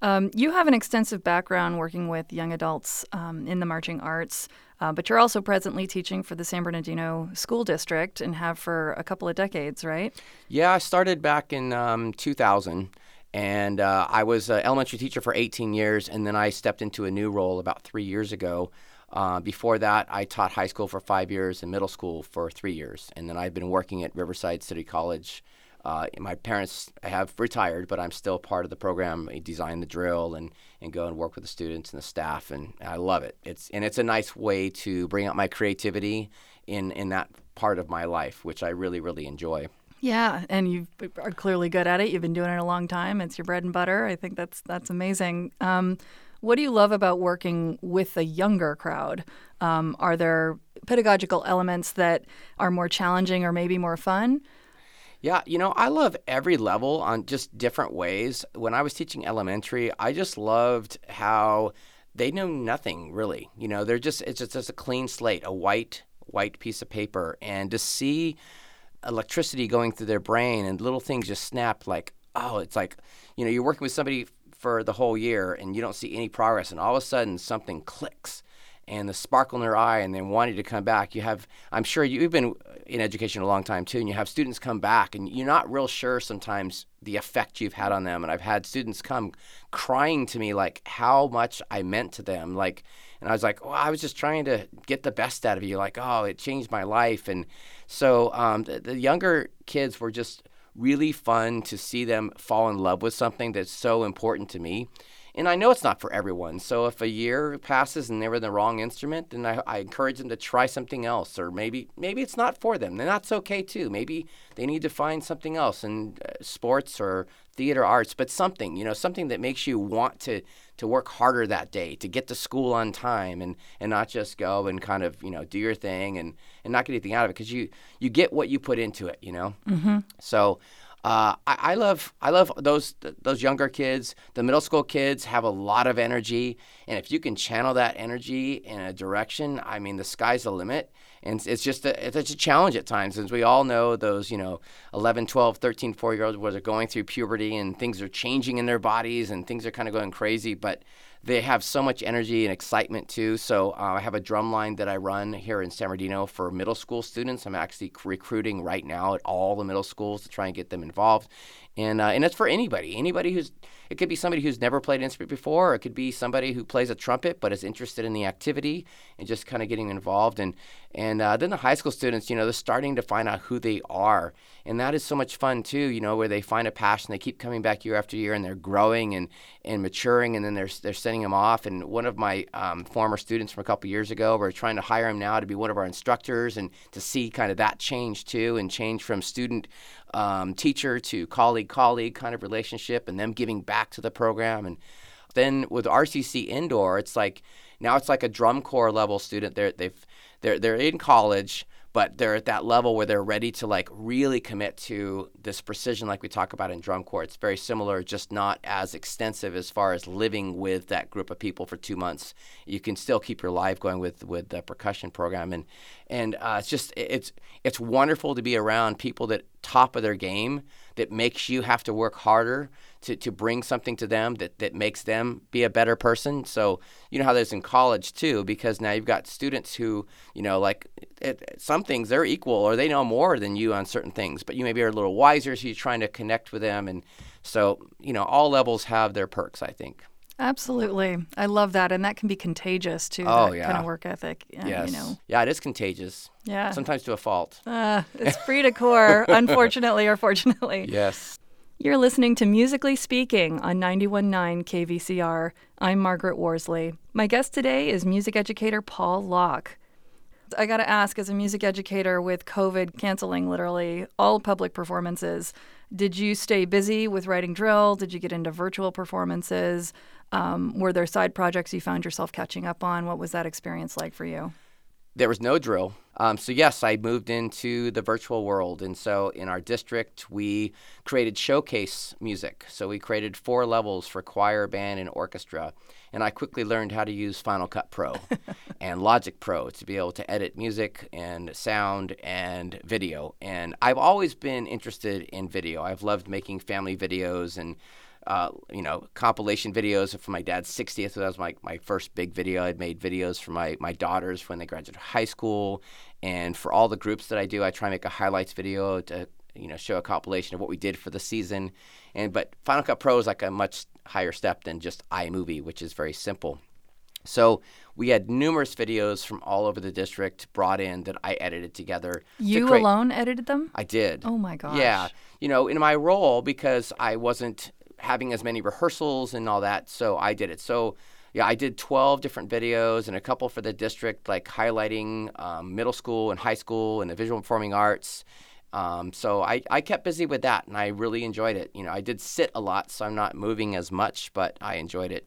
Um, you have an extensive background working with young adults um, in the marching arts, uh, but you're also presently teaching for the San Bernardino School District and have for a couple of decades, right? Yeah, I started back in um, 2000, and uh, I was an elementary teacher for 18 years, and then I stepped into a new role about three years ago. Uh, before that, I taught high school for five years and middle school for three years, and then I've been working at Riverside City College uh, my parents have retired, but I'm still part of the program. I design the drill and, and go and work with the students and the staff, and I love it. It's and it's a nice way to bring out my creativity in in that part of my life, which I really really enjoy. Yeah, and you are clearly good at it. You've been doing it a long time. It's your bread and butter. I think that's that's amazing. Um, what do you love about working with a younger crowd? Um, are there pedagogical elements that are more challenging or maybe more fun? Yeah, you know, I love every level on just different ways. When I was teaching elementary, I just loved how they know nothing really. You know, they're just it's just just a clean slate, a white white piece of paper, and to see electricity going through their brain and little things just snap like oh it's like you know you're working with somebody for the whole year and you don't see any progress and all of a sudden something clicks and the sparkle in their eye and then wanting to come back you have i'm sure you've been in education a long time too and you have students come back and you're not real sure sometimes the effect you've had on them and i've had students come crying to me like how much i meant to them like and i was like well i was just trying to get the best out of you like oh it changed my life and so um, the, the younger kids were just really fun to see them fall in love with something that's so important to me. And I know it's not for everyone. So if a year passes and they're in the wrong instrument, then I, I, encourage them to try something else. Or maybe maybe it's not for them. Then that's okay too. Maybe they need to find something else in uh, sports or theater arts, but something, you know, something that makes you want to to work harder that day, to get to school on time and, and not just go and kind of, you know, do your thing and, and not get anything out of it because you, you get what you put into it, you know? Mm-hmm. So uh, I, I, love I love those those younger kids. The middle school kids have a lot of energy, and if you can channel that energy in a direction, I mean, the sky's the limit. And it's just a, it's a challenge at times, as we all know those you know 11, 12, 13, 4 year olds where they're going through puberty and things are changing in their bodies and things are kind of going crazy, but they have so much energy and excitement too. So uh, I have a drum line that I run here in San Bernardino for middle school students. I'm actually recruiting right now at all the middle schools to try and get them involved, and uh, and it's for anybody. Anybody who's it could be somebody who's never played an instrument before, or it could be somebody who plays a trumpet but is interested in the activity and just kind of getting involved. And and uh, then the high school students, you know, they're starting to find out who they are, and that is so much fun too. You know, where they find a passion, they keep coming back year after year, and they're growing and and maturing, and then they're they're sending them off. And one of my um, former students from a couple years ago, we're trying to hire him now to be one of our instructors, and to see kind of that change too, and change from student um, teacher to colleague colleague kind of relationship, and them giving back to the program. And then with RCC indoor, it's like now it's like a drum corps level student. They're they've they're they're in college but they're at that level where they're ready to like really commit to this precision like we talk about in drum corps it's very similar just not as extensive as far as living with that group of people for two months you can still keep your life going with with the percussion program and and uh, it's just it's it's wonderful to be around people that top of their game that makes you have to work harder to, to bring something to them that, that makes them be a better person. So, you know how there's in college too, because now you've got students who, you know, like it, some things they're equal or they know more than you on certain things, but you maybe are a little wiser, so you're trying to connect with them. And so, you know, all levels have their perks, I think. Absolutely. I love that. And that can be contagious too. Oh, that yeah. kind of work ethic. Yes. You know. Yeah, it is contagious. Yeah. Sometimes to a fault. Uh, it's free to core, unfortunately or fortunately. Yes. You're listening to Musically Speaking on 91.9 KVCR. I'm Margaret Worsley. My guest today is music educator Paul Locke. I got to ask, as a music educator with COVID canceling literally all public performances, did you stay busy with writing drill? Did you get into virtual performances? Um, were there side projects you found yourself catching up on? What was that experience like for you? there was no drill. Um, so, yes, I moved into the virtual world. And so, in our district, we created showcase music. So, we created four levels for choir, band, and orchestra. And I quickly learned how to use Final Cut Pro and Logic Pro to be able to edit music and sound and video. And I've always been interested in video. I've loved making family videos and uh, you know, compilation videos for my dad's 60th. So that was my, my first big video. I'd made videos for my, my daughters when they graduated high school. And for all the groups that I do, I try and make a highlights video to, you know, show a compilation of what we did for the season. And But Final Cut Pro is like a much higher step than just iMovie, which is very simple. So we had numerous videos from all over the district brought in that I edited together. to You create- alone edited them? I did. Oh my gosh. Yeah, you know, in my role because I wasn't having as many rehearsals and all that, so I did it. So yeah, I did 12 different videos and a couple for the district, like highlighting um, middle school and high school and the visual performing arts. Um, so I, I kept busy with that and I really enjoyed it. You know, I did sit a lot, so I'm not moving as much, but I enjoyed it.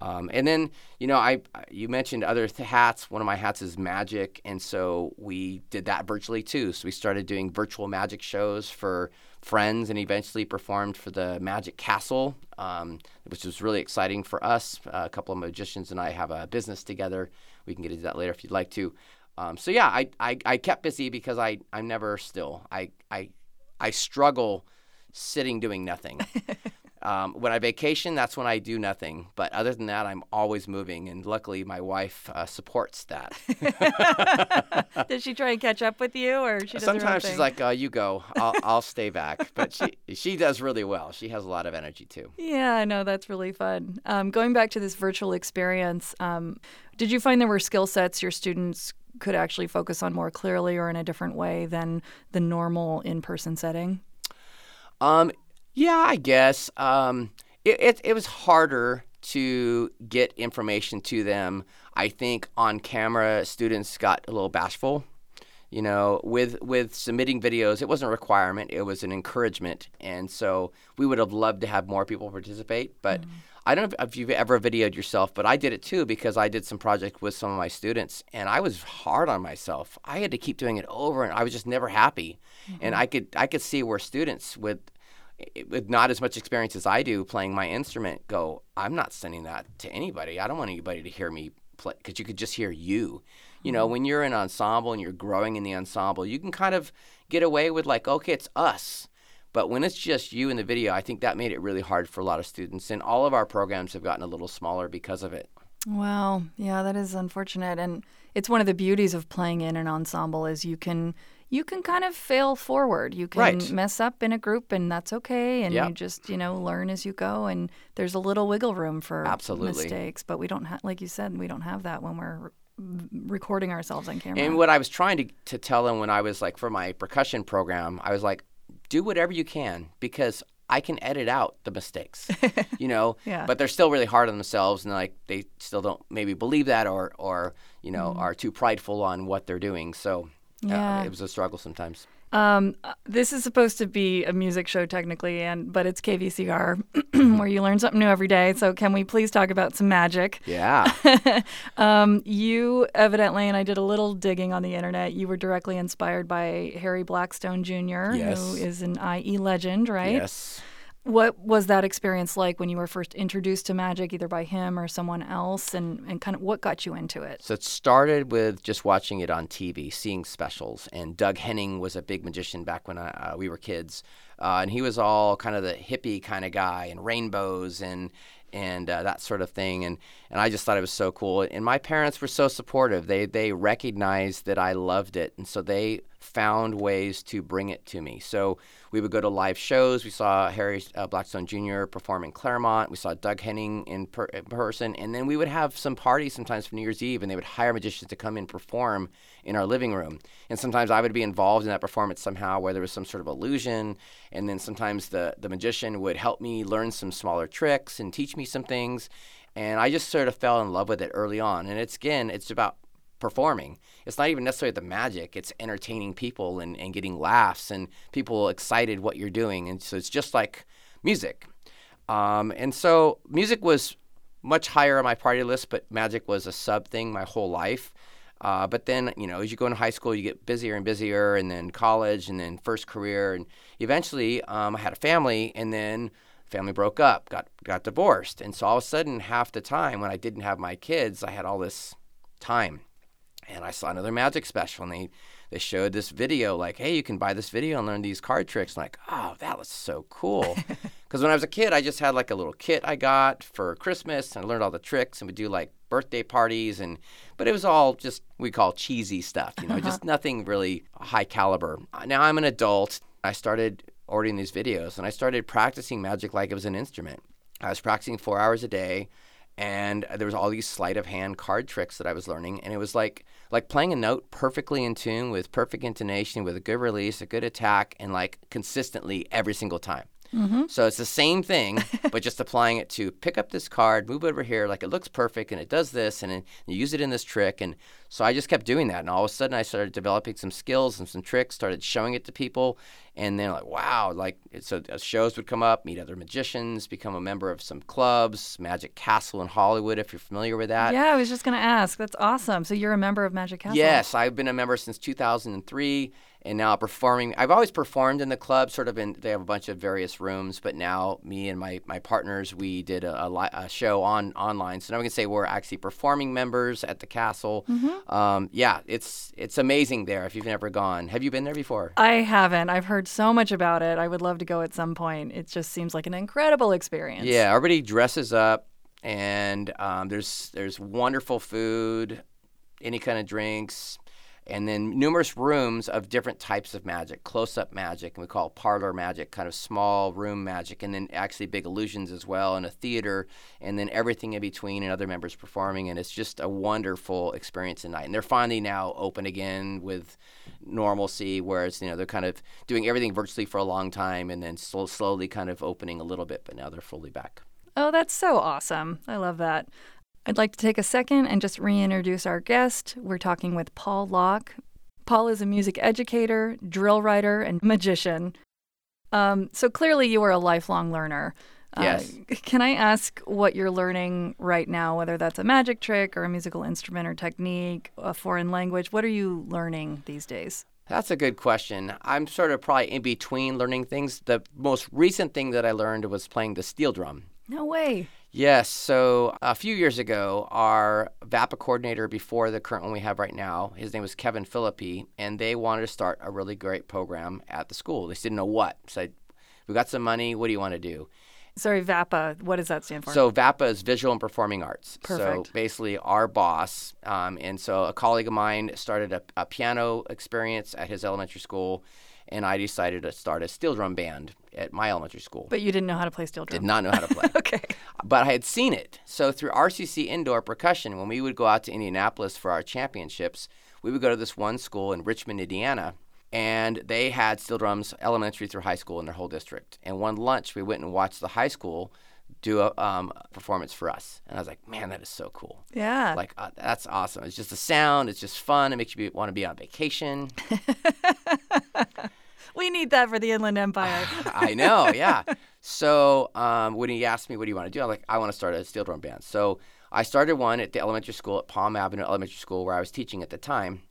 Um, and then, you know, I you mentioned other th- hats. One of my hats is magic, and so we did that virtually too. So we started doing virtual magic shows for friends, and eventually performed for the Magic Castle, um, which was really exciting for us. Uh, a couple of magicians and I have a business together. We can get into that later if you'd like to. Um, so yeah, I, I I kept busy because I I'm never still. I I I struggle sitting doing nothing. Um, when I vacation, that's when I do nothing. But other than that, I'm always moving, and luckily, my wife uh, supports that. Does she try and catch up with you, or she does her own Sometimes she's like, uh, "You go, I'll, I'll stay back." But she she does really well. She has a lot of energy too. Yeah, I know that's really fun. Um, going back to this virtual experience, um, did you find there were skill sets your students could actually focus on more clearly or in a different way than the normal in-person setting? Um, yeah, I guess um, it, it it was harder to get information to them. I think on camera, students got a little bashful. You know, with with submitting videos, it wasn't a requirement; it was an encouragement, and so we would have loved to have more people participate. But I don't know if you've ever videoed yourself, but I did it too because I did some project with some of my students, and I was hard on myself. I had to keep doing it over, and I was just never happy. And I could I could see where students with with not as much experience as I do playing my instrument go, I'm not sending that to anybody. I don't want anybody to hear me play because you could just hear you. You know, mm-hmm. when you're in ensemble and you're growing in the ensemble, you can kind of get away with like, okay, it's us. But when it's just you in the video, I think that made it really hard for a lot of students. And all of our programs have gotten a little smaller because of it. Wow, yeah, that is unfortunate, and it's one of the beauties of playing in an ensemble is you can you can kind of fail forward. You can Right. mess up in a group, and that's okay. And Yeah. you just you know learn as you go, and there's a little wiggle room for Absolutely. mistakes. But we don't have, like you said, we don't have that when we're recording ourselves on camera. And what I was trying to, to tell them when I was like for my percussion program, I was like, do whatever you can because I can edit out the mistakes, you know. Yeah. But they're still really hard on themselves, and like they still don't maybe believe that, or or you know mm-hmm. are too prideful on what they're doing. So uh, Yeah. it was a struggle sometimes. Um, uh, this is supposed to be a music show technically, and but it's KVCR, where you learn something new every day. So can we please talk about some magic? Yeah. um, you evidently, and I did a little digging on the internet. You were directly inspired by Harry Blackstone Jr., Yes. who is an IE legend, right? yes. What was that experience like when you were first introduced to magic, either by him or someone else, and and kind of what got you into it? So it started with just watching it on TV, seeing specials. And Doug Henning was a big magician back when I, uh, we were kids, uh, and he was all kind of the hippie kind of guy, and rainbows and and uh, that sort of thing. And and I just thought it was so cool. And my parents were so supportive. They they recognized that I loved it, and so they found ways to bring it to me. So we would go to live shows. We saw Harry uh, Blackstone Jr. perform in Claremont. We saw Doug Henning in, per- in person, and then we would have some parties sometimes for New Year's Eve, and they would hire magicians to come and perform in our living room. And sometimes I would be involved in that performance somehow, where there was some sort of illusion, and then sometimes the the magician would help me learn some smaller tricks and teach me some things. And I just sort of fell in love with it early on. And it's again, it's about performing. It's not even necessarily the magic, it's entertaining people and, and getting laughs and people excited what you're doing. And so it's just like music. Um, and so music was much higher on my party list, but magic was a sub thing my whole life. Uh, but then, you know, as you go into high school, you get busier and busier, and then college, and then first career, and eventually, um, I had a family, and then family broke up, got got divorced, and so all of a sudden, half the time when I didn't have my kids, I had all this time, and I saw another magic special, and they they showed this video like, hey, you can buy this video and learn these card tricks. Like, oh, that was so cool. Because when I was a kid, I just had like a little kit I got for Christmas, and I learned all the tricks, and we do like birthday parties, and but it was all just we call cheesy stuff, you know, just nothing really high caliber. Now I'm an adult. I started ordering these videos, and I started practicing magic like it was an instrument. I was practicing four hours a day, and there was all these sleight of hand card tricks that I was learning, and it was like like playing a note perfectly in tune with perfect intonation, with a good release, a good attack, and like consistently every single time. Mm-hmm. So it's the same thing, but just applying it to pick up this card, move it over here, like it looks perfect, and it does this, and you use it in this trick. And so I just kept doing that, and all of a sudden I started developing some skills and some tricks, started showing it to people, and then like wow, like so uh, shows would come up, meet other magicians, become a member of some clubs, Magic Castle in Hollywood, if you're familiar with that. Yeah, I was just gonna ask. That's awesome. So you're a member of Magic Castle? Yes, I've been a member since 2003 and now performing. I've always performed in the club, sort of in. They have a bunch of various rooms, but now me and my, my partners we did a, a, a show on online. So now we can say we're actually performing members at the castle. Mm-hmm. Um, yeah, it's it's amazing there. If you've never gone, have you been there before? I haven't. I've heard so much about it. I would love to go at some point. It just seems like an incredible experience. Yeah, everybody dresses up, and um, there's there's wonderful food, any kind of drinks and then numerous rooms of different types of magic close-up magic and we call parlor magic kind of small room magic and then actually big illusions as well and a theater and then everything in between and other members performing and it's just a wonderful experience tonight and they're finally now open again with normalcy whereas you know they're kind of doing everything virtually for a long time and then slow, slowly kind of opening a little bit but now they're fully back. Oh that's so awesome. I love that I'd like to take a second and just reintroduce our guest. We're talking with Paul Locke. Paul is a music educator, drill writer, and magician. Um, so clearly, you are a lifelong learner. Uh, yes. Uh, can I ask what you're learning right now, whether that's a magic trick or a musical instrument or technique, a foreign language? What are you learning these days? That's a good question. I'm sort of probably in between learning things. The most recent thing that I learned was playing the steel drum. No way. Yes. So a few years ago, our VAPA coordinator before the current one we have right now, his name was Kevin Philippi, and they wanted to start a really great program at the school. They didn't know what. Said, "We got some money. What do you want to do?" Sorry, VAPA. What does that stand for? So VAPA is Visual and Performing Arts. Perfect. So basically, our boss, um, and so a colleague of mine started a, a piano experience at his elementary school and I decided to start a steel drum band at my elementary school. But you didn't know how to play steel drum. Did not know how to play. okay. But I had seen it. So through RCC Indoor Percussion, when we would go out to Indianapolis for our championships, we would go to this one school in Richmond, Indiana, and they had steel drums elementary through high school in their whole district. And one lunch, we went and watched the high school do a um, performance for us. And I was like, man, that is so cool. Yeah. Like, uh, that's awesome. It's just the sound, it's just fun. It makes you want to be on vacation. we need that for the Inland Empire. I know, yeah. So um, when he asked me, what do you want to do? I'm like, I want to start a steel drum band. So I started one at the elementary school at Palm Avenue Elementary School where I was teaching at the time.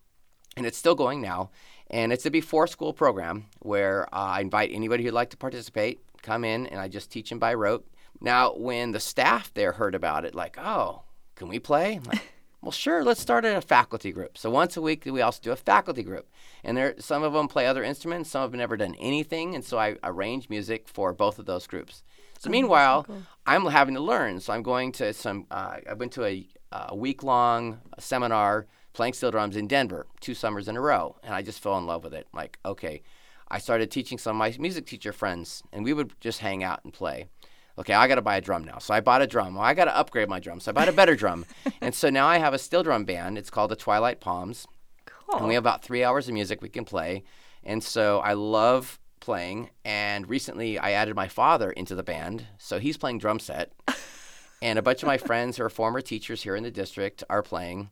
And it's still going now. And it's a before school program where uh, I invite anybody who'd like to participate, come in, and I just teach them by rote. Now, when the staff there heard about it, like, oh, can we play? Like, well, sure, let's start at a faculty group. So once a week, we also do a faculty group. And there, some of them play other instruments, some have never done anything. And so I arrange music for both of those groups. So oh, meanwhile, so cool. I'm having to learn. So I'm going to some, uh, I went to a, a week long seminar playing steel drums in Denver two summers in a row. And I just fell in love with it. Like, okay. I started teaching some of my music teacher friends, and we would just hang out and play okay, I got to buy a drum now. So I bought a drum. Well, I got to upgrade my drum. So I bought a better drum. And so now I have a steel drum band. It's called the Twilight Palms. Cool. And we have about three hours of music we can play. And so I love playing. And recently I added my father into the band. So he's playing drum set. and a bunch of my friends who are former teachers here in the district are playing.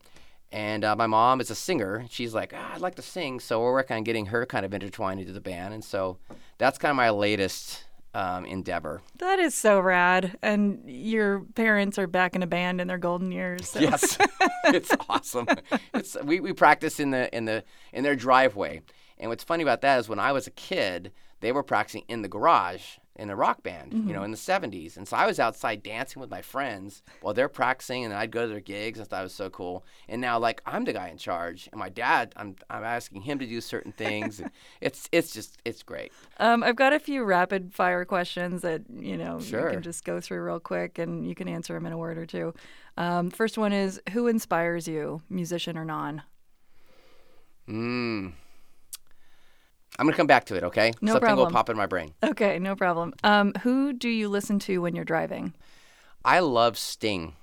And uh, my mom is a singer. She's like, oh, I'd like to sing. So we're working on getting her kind of intertwined into the band. And so that's kind of my latest um, endeavor. That is so rad. And your parents are back in a band in their golden years. So. Yes, it's awesome. It's we, we practice in the in the in their driveway. And what's funny about that is when I was a kid, they were practicing in the garage in a rock band, mm-hmm. you know, mm-hmm. in the 70s. And so I was outside dancing with my friends while they're practicing, and I'd go to their gigs and thought it was so cool. And now, like, I'm the guy in charge, and my dad, I'm, I'm asking him to do certain things. it's it's just, it's great. Um, I've got a few rapid fire questions that, you know, sure. you can just go through real quick and you can answer them in a word or two. Um, first one is Who inspires you, musician or non? Hmm. I'm gonna come back to it. Okay. No Something problem. will pop in my brain. Okay, no problem. Um, who do you listen to when you're driving? I love Sting.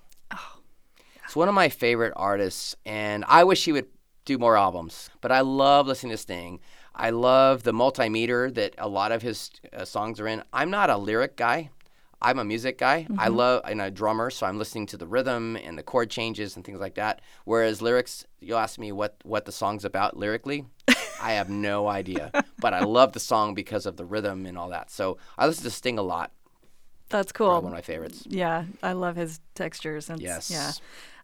It's one of my favorite artists, and I wish he would do more albums. But I love listening to Sting. I love the multimeter that a lot of his uh, songs are in. I'm not a lyric guy. I'm a music guy. I love and a drummer, so I'm listening to the rhythm and the chord changes and things like that. Whereas lyrics, you'll ask me what what the song's about lyrically. I have no idea, but I love the song because of the rhythm and all that. So I listen to Sting a lot. That's Probably cool. one of my favorites. Yeah, I love his textures. And Yes. Yeah.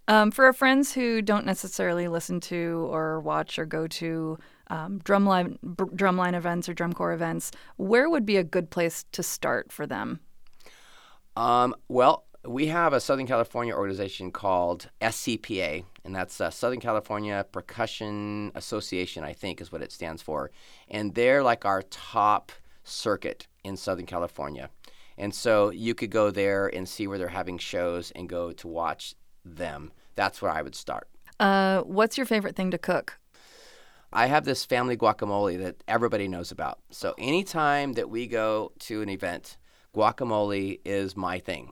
Um, for our friends who don't necessarily listen to or watch or go to um, drumline b- drumline events or drum corps events, where would be a good place to start for them? Um, well, we have a Southern California organization called SCPA, and that's uh, Southern California Percussion Association, I think is what it stands for. And they're like our top circuit in Southern California. And so you could go there and see where they're having shows and go to watch them. That's where I would start. Uh, what's your favorite thing to cook? I have this family guacamole that everybody knows about. So anytime that we go to an event, guacamole is my thing.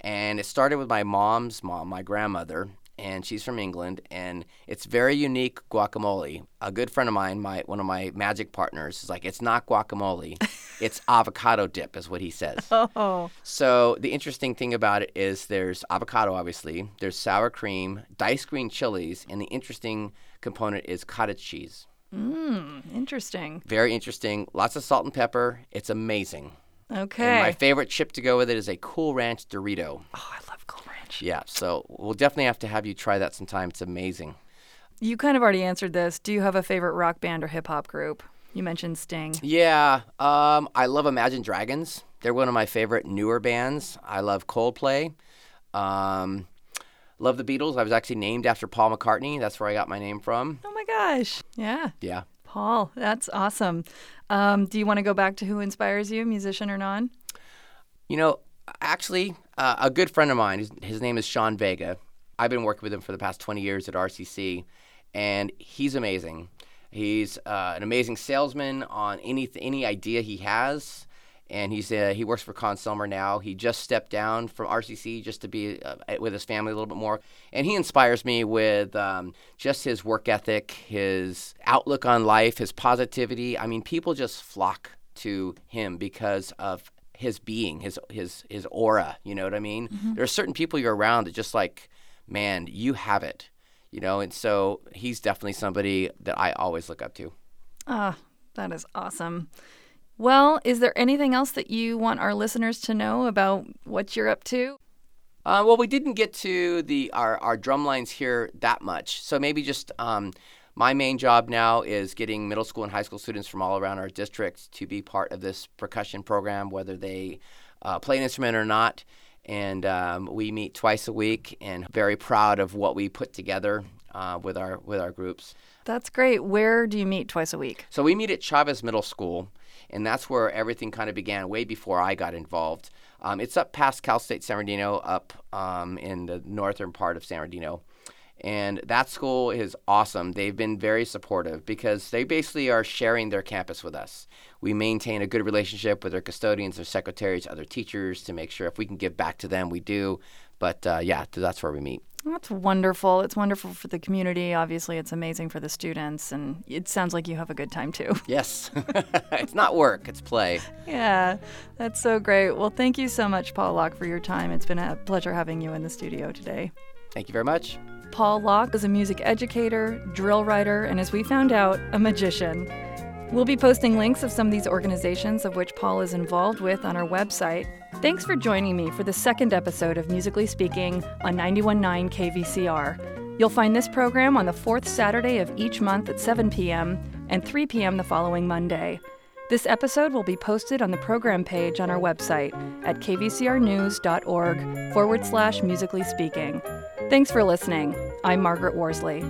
And it started with my mom's mom, my grandmother, and she's from England, and it's very unique guacamole. A good friend of mine, my one of my magic partners, is like, it's not guacamole, it's avocado dip, is what he says. Oh, So the interesting thing about it is there's avocado, obviously. There's sour cream, diced green chilies, and the interesting component is cottage cheese. Mm, interesting. Very interesting. Lots of salt and pepper. It's amazing. Okay. And my favorite chip to go with it is a Cool Ranch Dorito. oh, I love Cool Ranch. Yeah, so we'll definitely have to have you try that sometime. It's amazing. You kind of already answered this. Do you have a favorite rock band or hip hop group? You mentioned Sting. Yeah, um, I love Imagine Dragons. They're one of my favorite newer bands. I love Coldplay. Um, love the Beatles. I was actually named after Paul McCartney. That's where I got my name from. Oh my gosh. Yeah. Yeah. Paul, that's awesome. Um, do you want to go back to who inspires you, musician or non? You know, actually, uh, a good friend of mine, his, his name is Sean Vega. I've been working with him for the past 20 years at RCC, and he's amazing. He's uh, an amazing salesman on any any idea he has, and he's uh, he works for Con Consumer now. He just stepped down from RCC just to be uh, with his family a little bit more, and he inspires me with um, just his work ethic, his outlook on life, his positivity. I mean, people just flock to him because of his being, his his his aura. You know what I mean? There are certain people you're around that just like, man, you have it. You know, and so he's definitely somebody that I always look up to. Ah, that is awesome. Well, is there anything else that you want our listeners to know about what you're up to? Uh, well, we didn't get to the our, our drum lines here that much, so maybe just um, my main job now is getting middle school and high school students from all around our district to be part of this percussion program, whether they uh, play an instrument or not. And um, we meet twice a week, and very proud of what we put together uh, with our with our groups. That's great. Where do you meet twice a week? So we meet at Chavez Middle School, and that's where everything kind of began way before I got involved. Um, it's up past Cal State San Bernardino, up um, in the northern part of San Bernardino. And that school is awesome. They've been very supportive because they basically are sharing their campus with us. We maintain a good relationship with their custodians, their secretaries, other teachers to make sure if we can give back to them, we do. But uh, yeah, that's where we meet. That's wonderful. It's wonderful for the community. Obviously, it's amazing for the students, and it sounds like you have a good time too. Yes, it's not work, it's play. yeah, that's so great. Well, thank you so much, Paul Locke, for your time. It's been a pleasure having you in the studio today. Thank you very much. Paul Locke is a music educator, drill writer, and as we found out, a magician. We'll be posting links of some of these organizations of which Paul is involved with on our website. Thanks for joining me for the second episode of Musically Speaking on 919 KVCR. You'll find this program on the fourth Saturday of each month at 7 p.m. and 3 p.m. the following Monday. This episode will be posted on the program page on our website at kvcrnews.org forward slash musically speaking. Thanks for listening. I'm Margaret Worsley.